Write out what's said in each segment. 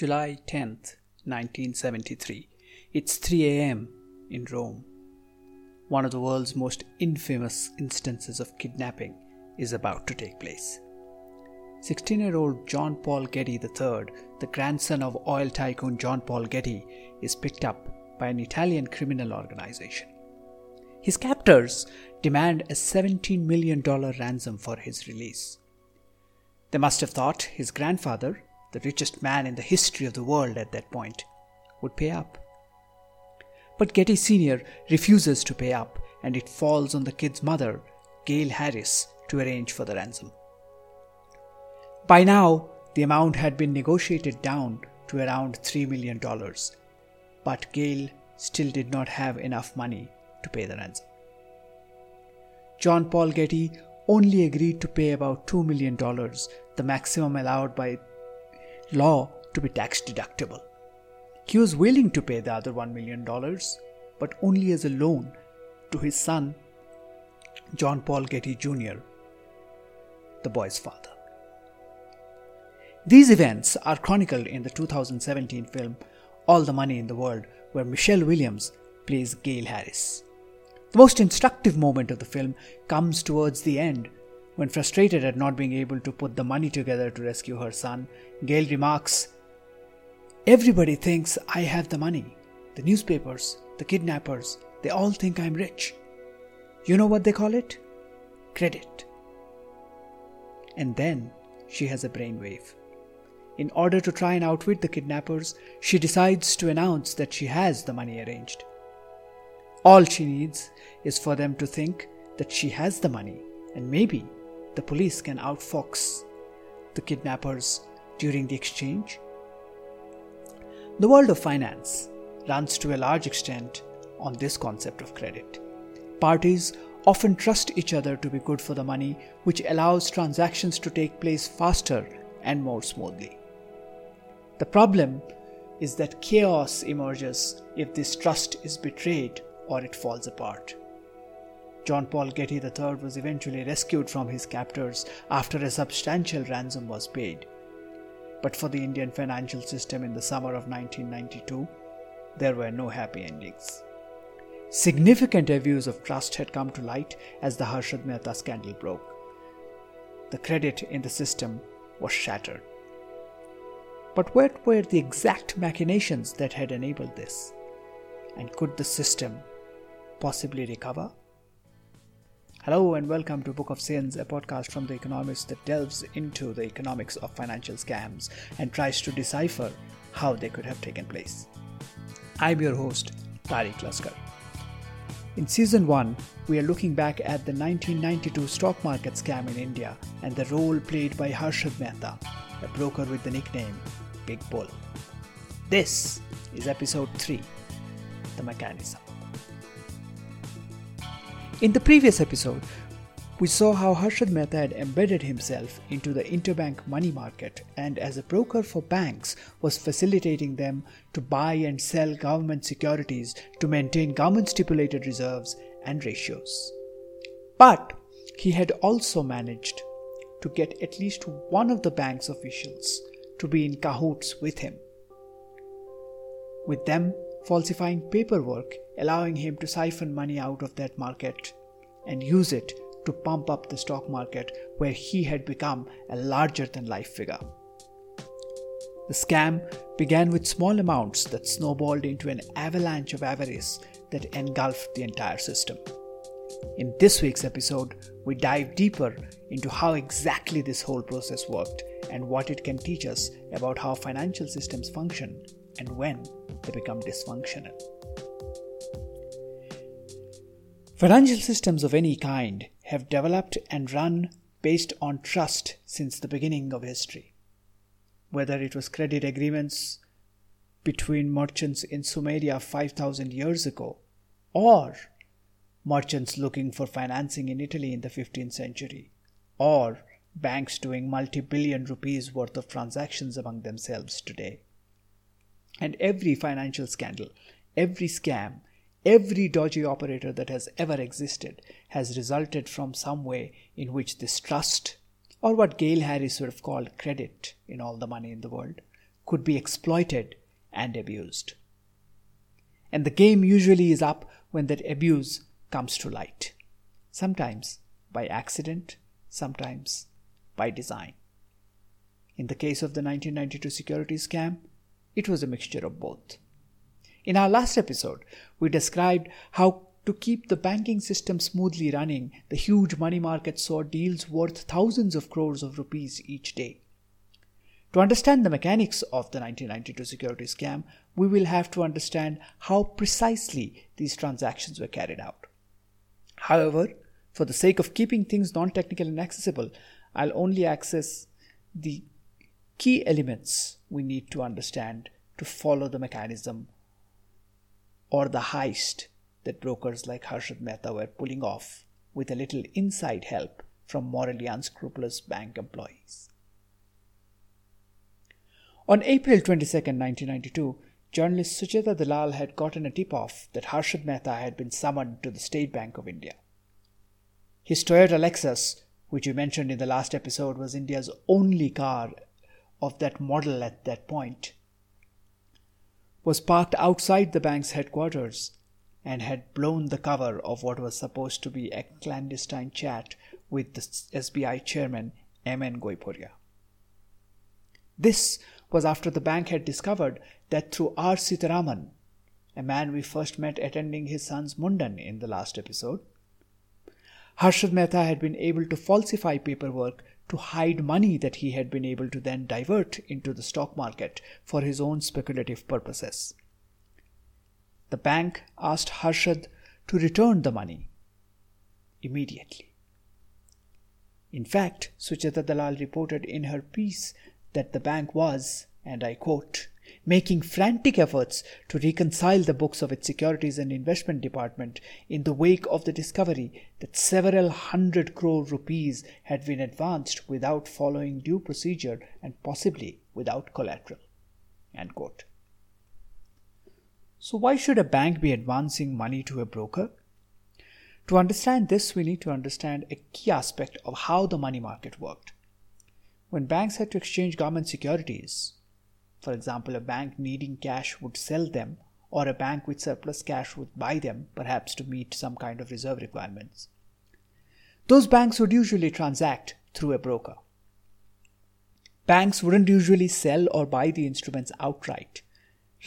July 10th, 1973. It's 3 a.m. in Rome. One of the world's most infamous instances of kidnapping is about to take place. 16 year old John Paul Getty III, the grandson of oil tycoon John Paul Getty, is picked up by an Italian criminal organization. His captors demand a $17 million ransom for his release. They must have thought his grandfather, the richest man in the history of the world at that point, would pay up. But Getty Sr. refuses to pay up, and it falls on the kid's mother, Gail Harris, to arrange for the ransom. By now, the amount had been negotiated down to around $3 million, but Gail still did not have enough money to pay the ransom. John Paul Getty only agreed to pay about $2 million, the maximum allowed by law to be tax deductible. He was willing to pay the other $1 million, but only as a loan to his son, John Paul Getty Jr., the boy's father. These events are chronicled in the 2017 film All the Money in the World, where Michelle Williams plays Gail Harris. The most instructive moment of the film comes towards the end when, frustrated at not being able to put the money together to rescue her son, Gail remarks, Everybody thinks I have the money. The newspapers, the kidnappers, they all think I'm rich. You know what they call it? Credit. And then she has a brainwave. In order to try and outwit the kidnappers, she decides to announce that she has the money arranged. All she needs is for them to think that she has the money, and maybe the police can outfox the kidnappers during the exchange. The world of finance runs to a large extent on this concept of credit. Parties often trust each other to be good for the money, which allows transactions to take place faster and more smoothly. The problem is that chaos emerges if this trust is betrayed or it falls apart. John Paul Getty III was eventually rescued from his captors after a substantial ransom was paid. But for the Indian financial system in the summer of 1992, there were no happy endings. Significant abuse of trust had come to light as the Harshad Mehta scandal broke. The credit in the system was shattered. But what were the exact machinations that had enabled this? And could the system possibly recover? Hello and welcome to Book of Sins, a podcast from The Economist that delves into the economics of financial scams and tries to decipher how they could have taken place. I'm your host, Tariq Laskar. In season 1, we are looking back at the 1992 stock market scam in India and the role played by Harshad Mehta, a broker with the nickname Big Bull. This is episode 3 The Mechanism. In the previous episode, we saw how Harshad Mehta had embedded himself into the interbank money market and, as a broker for banks, was facilitating them to buy and sell government securities to maintain government stipulated reserves and ratios. But he had also managed to get at least one of the bank's officials to be in cahoots with him, with them falsifying paperwork allowing him to siphon money out of that market and use it to pump up the stock market where he had become a larger than life figure. The scam began with small amounts that snowballed into an avalanche of avarice that engulfed the entire system. In this week's episode, we dive deeper into how exactly this whole process worked and what it can teach us about how financial systems function and when they become dysfunctional. Financial systems of any kind have developed and run based on trust since the beginning of history. Whether it was credit agreements between merchants in Sumeria 5000 years ago or merchants looking for financing in Italy in the 15th century or banks doing multi billion rupees worth of transactions among themselves today. And every financial scandal, every scam, every dodgy operator that has ever existed has resulted from some way in which this trust, or what Gail Harris would have called credit in all the money in the world, could be exploited and abused. And the game usually is up when that abuse comes to light, sometimes by accident, sometimes by design. In the case of the 1992 securities scam, it was a mixture of both. In our last episode, we described how to keep the banking system smoothly running, the huge money market saw deals worth thousands of crores of rupees each day. To understand the mechanics of the 1992 security scam, we will have to understand how precisely these transactions were carried out. However, for the sake of keeping things non technical and accessible, I'll only access the key elements we need to understand to follow the mechanism or the heist that brokers like Harshad Mehta were pulling off with a little inside help from morally unscrupulous bank employees. On April 22, 1992, journalist Sucheta Dalal had gotten a tip off that Harshad Mehta had been summoned to the State Bank of India. His Toyota Lexus, which we mentioned in the last episode, was India's only car of that model at that point, was parked outside the bank's headquarters and had blown the cover of what was supposed to be a clandestine chat with the SBI chairman M.N. Goiporia. This was after the bank had discovered that through R. Sitaraman, a man we first met attending his son's Mundan in the last episode, Harshad Mehta had been able to falsify paperwork to hide money that he had been able to then divert into the stock market for his own speculative purposes. The bank asked Harshad to return the money immediately. In fact, Sucheta Dalal reported in her piece that the bank was, and I quote, making frantic efforts to reconcile the books of its securities and investment department in the wake of the discovery that several hundred crore rupees had been advanced without following due procedure and possibly without collateral. So, why should a bank be advancing money to a broker? To understand this, we need to understand a key aspect of how the money market worked. When banks had to exchange government securities, for example, a bank needing cash would sell them, or a bank with surplus cash would buy them, perhaps to meet some kind of reserve requirements. Those banks would usually transact through a broker. Banks wouldn't usually sell or buy the instruments outright.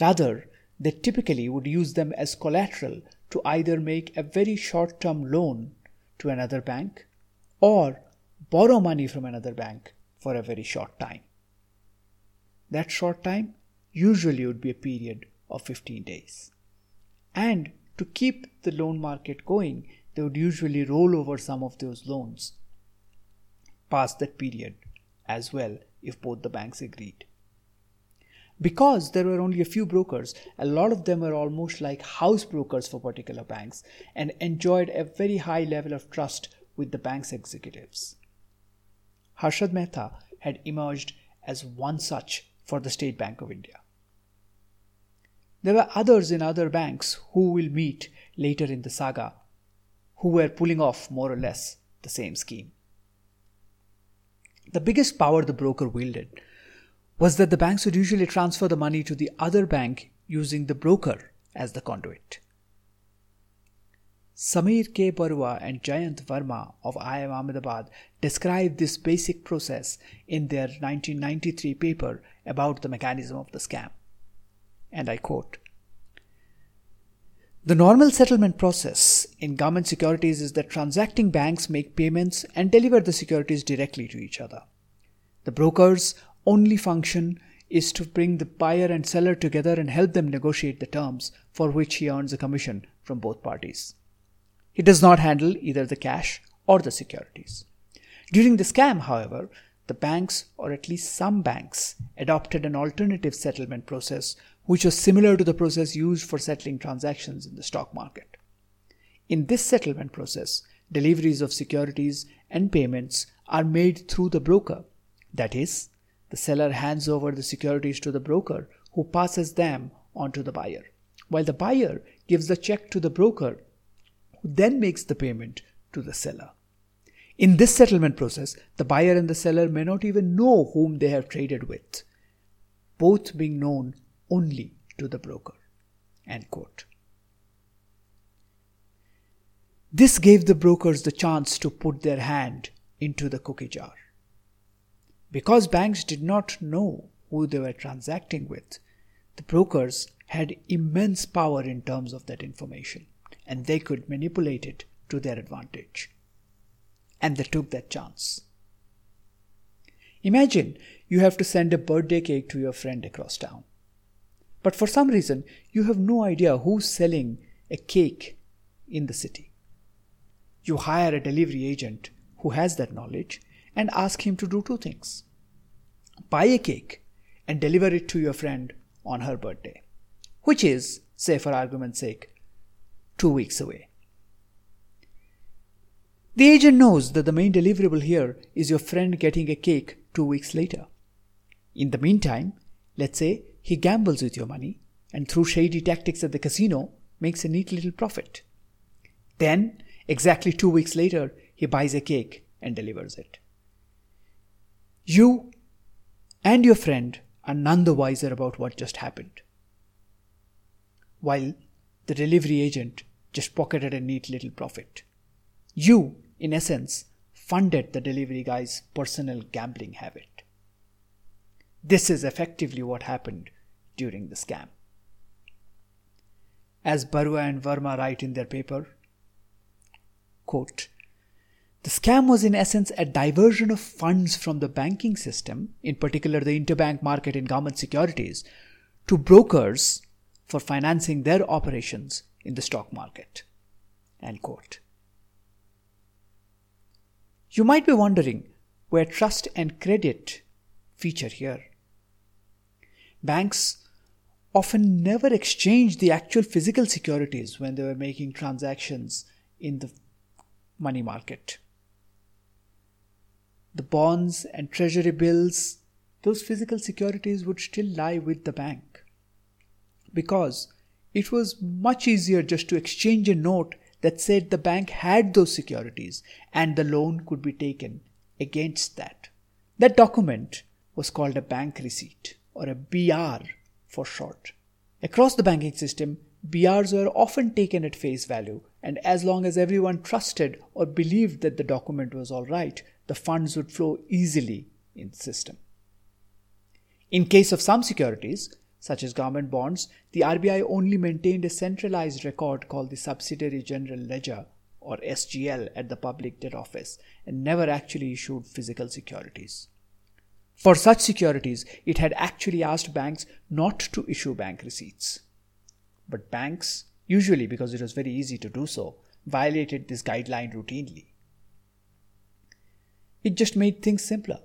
Rather, they typically would use them as collateral to either make a very short term loan to another bank or borrow money from another bank for a very short time. That short time usually would be a period of 15 days. And to keep the loan market going, they would usually roll over some of those loans past that period as well if both the banks agreed. Because there were only a few brokers, a lot of them were almost like house brokers for particular banks and enjoyed a very high level of trust with the bank's executives. Harshad Mehta had emerged as one such for the State Bank of India. There were others in other banks who will meet later in the saga who were pulling off more or less the same scheme. The biggest power the broker wielded was that the banks would usually transfer the money to the other bank using the broker as the conduit. Samir K. Barua and Jayant Verma of IIM Ahmedabad describe this basic process in their 1993 paper about the mechanism of the scam. And I quote The normal settlement process in government securities is that transacting banks make payments and deliver the securities directly to each other. The brokers only function is to bring the buyer and seller together and help them negotiate the terms for which he earns a commission from both parties. He does not handle either the cash or the securities. During the scam, however, the banks, or at least some banks, adopted an alternative settlement process which was similar to the process used for settling transactions in the stock market. In this settlement process, deliveries of securities and payments are made through the broker, that is, the seller hands over the securities to the broker, who passes them on to the buyer, while the buyer gives the check to the broker, who then makes the payment to the seller. In this settlement process, the buyer and the seller may not even know whom they have traded with. both being known only to the broker. This gave the brokers the chance to put their hand into the cookie jar. Because banks did not know who they were transacting with, the brokers had immense power in terms of that information and they could manipulate it to their advantage. And they took that chance. Imagine you have to send a birthday cake to your friend across town. But for some reason, you have no idea who's selling a cake in the city. You hire a delivery agent who has that knowledge and ask him to do two things buy a cake and deliver it to your friend on her birthday, which is, say for argument's sake, two weeks away. The agent knows that the main deliverable here is your friend getting a cake two weeks later. In the meantime, let's say he gambles with your money and through shady tactics at the casino makes a neat little profit. Then, exactly two weeks later, he buys a cake and delivers it. You and your friend are none the wiser about what just happened. While the delivery agent just pocketed a neat little profit. You, in essence, funded the delivery guy's personal gambling habit. This is effectively what happened during the scam. As Barua and Verma write in their paper, quote, the scam was in essence a diversion of funds from the banking system, in particular the interbank market in government securities, to brokers for financing their operations in the stock market. You might be wondering where trust and credit feature here. Banks often never exchanged the actual physical securities when they were making transactions in the money market. The bonds and treasury bills, those physical securities would still lie with the bank because it was much easier just to exchange a note that said the bank had those securities and the loan could be taken against that. That document was called a bank receipt or a BR for short. Across the banking system, BRs were often taken at face value, and as long as everyone trusted or believed that the document was all right, the funds would flow easily in the system. In case of some securities, such as government bonds, the RBI only maintained a centralized record called the Subsidiary General Ledger or SGL at the Public Debt Office and never actually issued physical securities. For such securities, it had actually asked banks not to issue bank receipts. But banks, usually because it was very easy to do so, violated this guideline routinely. It just made things simpler.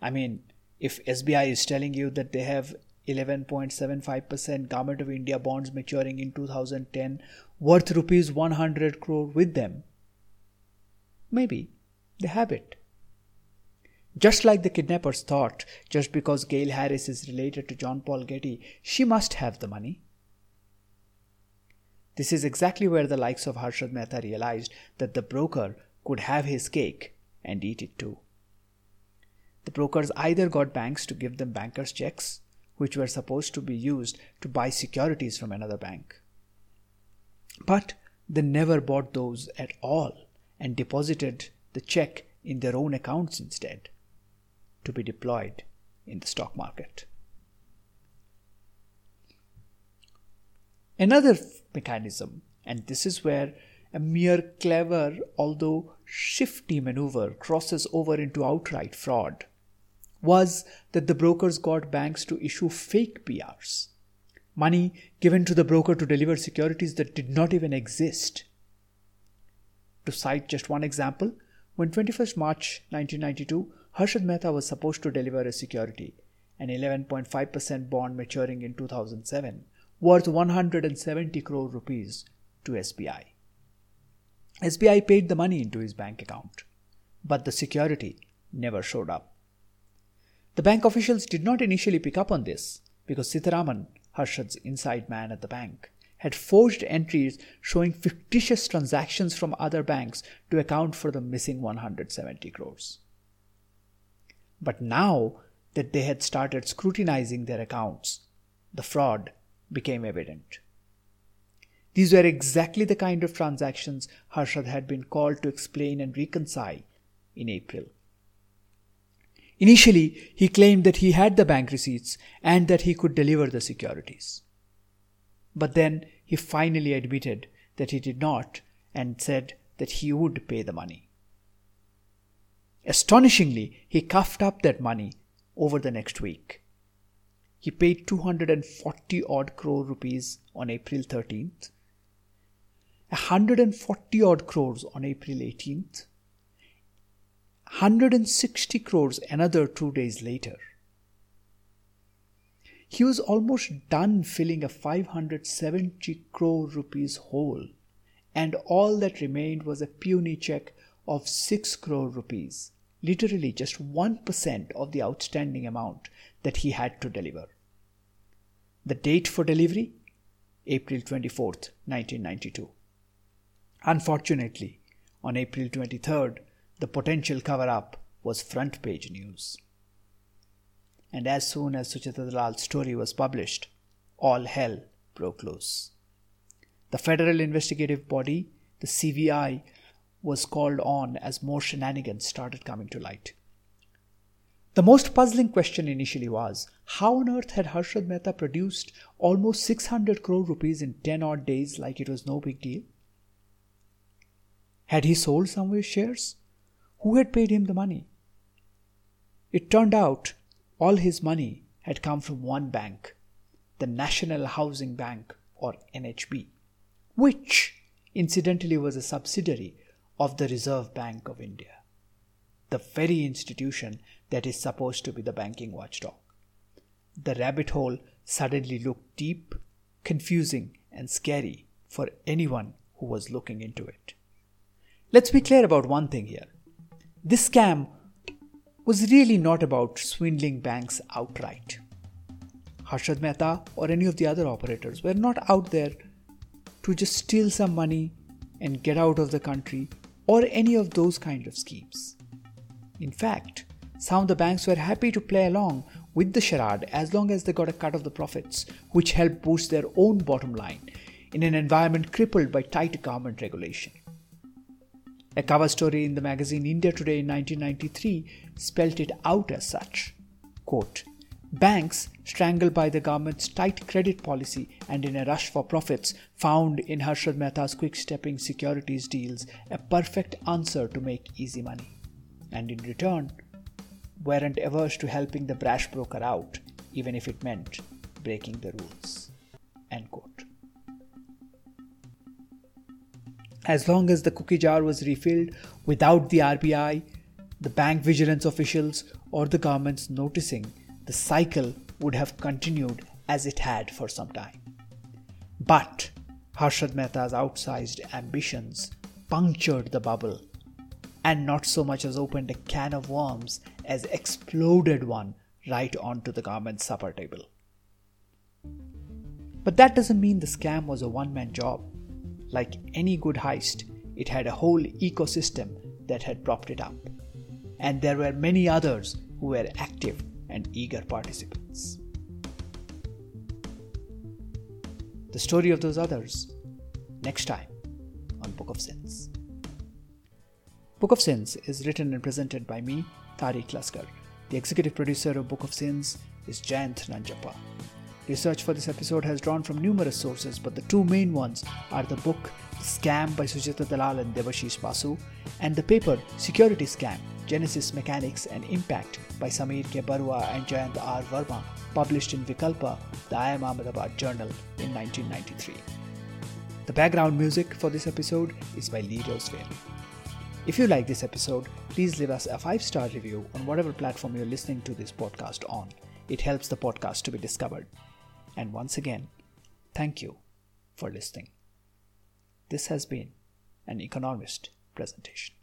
I mean, if SBI is telling you that they have 11.75% Government of India bonds maturing in 2010 worth rupees 100 crore with them. Maybe they have it. Just like the kidnappers thought, just because Gail Harris is related to John Paul Getty, she must have the money. This is exactly where the likes of Harshad Mehta realized that the broker could have his cake and eat it too. The brokers either got banks to give them bankers' checks which were supposed to be used to buy securities from another bank. But they never bought those at all and deposited the check in their own accounts instead to be deployed in the stock market. Another mechanism, and this is where a mere clever although shifty maneuver crosses over into outright fraud, was that the brokers got banks to issue fake BRs, money given to the broker to deliver securities that did not even exist. To cite just one example, when 21st March 1992, Harshad Mehta was supposed to deliver a security, an 11.5% bond maturing in 2007, worth 170 crore rupees to SBI. SBI paid the money into his bank account, but the security never showed up. The bank officials did not initially pick up on this because Sitharaman, Harshad's inside man at the bank, had forged entries showing fictitious transactions from other banks to account for the missing 170 crores. But now that they had started scrutinizing their accounts, the fraud became evident. These were exactly the kind of transactions Harshad had been called to explain and reconcile in April. Initially, he claimed that he had the bank receipts and that he could deliver the securities. But then he finally admitted that he did not and said that he would pay the money. Astonishingly, he coughed up that money over the next week. He paid 240 odd crore rupees on April 13th, 140 odd crores on April 18th, 160 crores another two days later. He was almost done filling a 570 crore rupees hole, and all that remained was a puny check of 6 crore rupees, literally just 1% of the outstanding amount that he had to deliver. The date for delivery? April 24th, 1992. Unfortunately, on April 23rd, the potential cover up was front page news. And as soon as Sucheta Dalal's story was published, all hell broke loose. The federal investigative body, the CBI, was called on as more shenanigans started coming to light. The most puzzling question initially was how on earth had Harshad Mehta produced almost 600 crore rupees in 10 odd days like it was no big deal? Had he sold some of his shares? Who had paid him the money? It turned out all his money had come from one bank, the National Housing Bank or NHB, which incidentally was a subsidiary of the Reserve Bank of India, the very institution that is supposed to be the banking watchdog. The rabbit hole suddenly looked deep, confusing, and scary for anyone who was looking into it. Let's be clear about one thing here. This scam was really not about swindling banks outright. Harshad Mehta or any of the other operators were not out there to just steal some money and get out of the country or any of those kind of schemes. In fact, some of the banks were happy to play along with the charade as long as they got a cut of the profits, which helped boost their own bottom line in an environment crippled by tight government regulation. A cover story in the magazine India Today in 1993 spelt it out as such. Quote, Banks, strangled by the government's tight credit policy and in a rush for profits, found in Harshad Mehta's quick stepping securities deals a perfect answer to make easy money. And in return, weren't averse to helping the brash broker out, even if it meant breaking the rules. As long as the cookie jar was refilled without the RBI, the bank vigilance officials, or the governments noticing, the cycle would have continued as it had for some time. But Harshad Mehta's outsized ambitions punctured the bubble and not so much as opened a can of worms as exploded one right onto the government's supper table. But that doesn't mean the scam was a one man job. Like any good heist, it had a whole ecosystem that had propped it up. And there were many others who were active and eager participants. The story of those others next time on Book of Sins. Book of Sins is written and presented by me, Tariq Laskar. The executive producer of Book of Sins is Jayant Nanjappa. Research for this episode has drawn from numerous sources, but the two main ones are the book Scam by Sucheta Dalal and Devashish Basu, and the paper Security Scam Genesis Mechanics and Impact by Samir K. Barua and Jayant R. Verma, published in Vikalpa, the IIM Ahmedabad Journal in 1993. The background music for this episode is by Lee Rosevear. If you like this episode, please leave us a 5 star review on whatever platform you're listening to this podcast on. It helps the podcast to be discovered. And once again, thank you for listening. This has been an Economist presentation.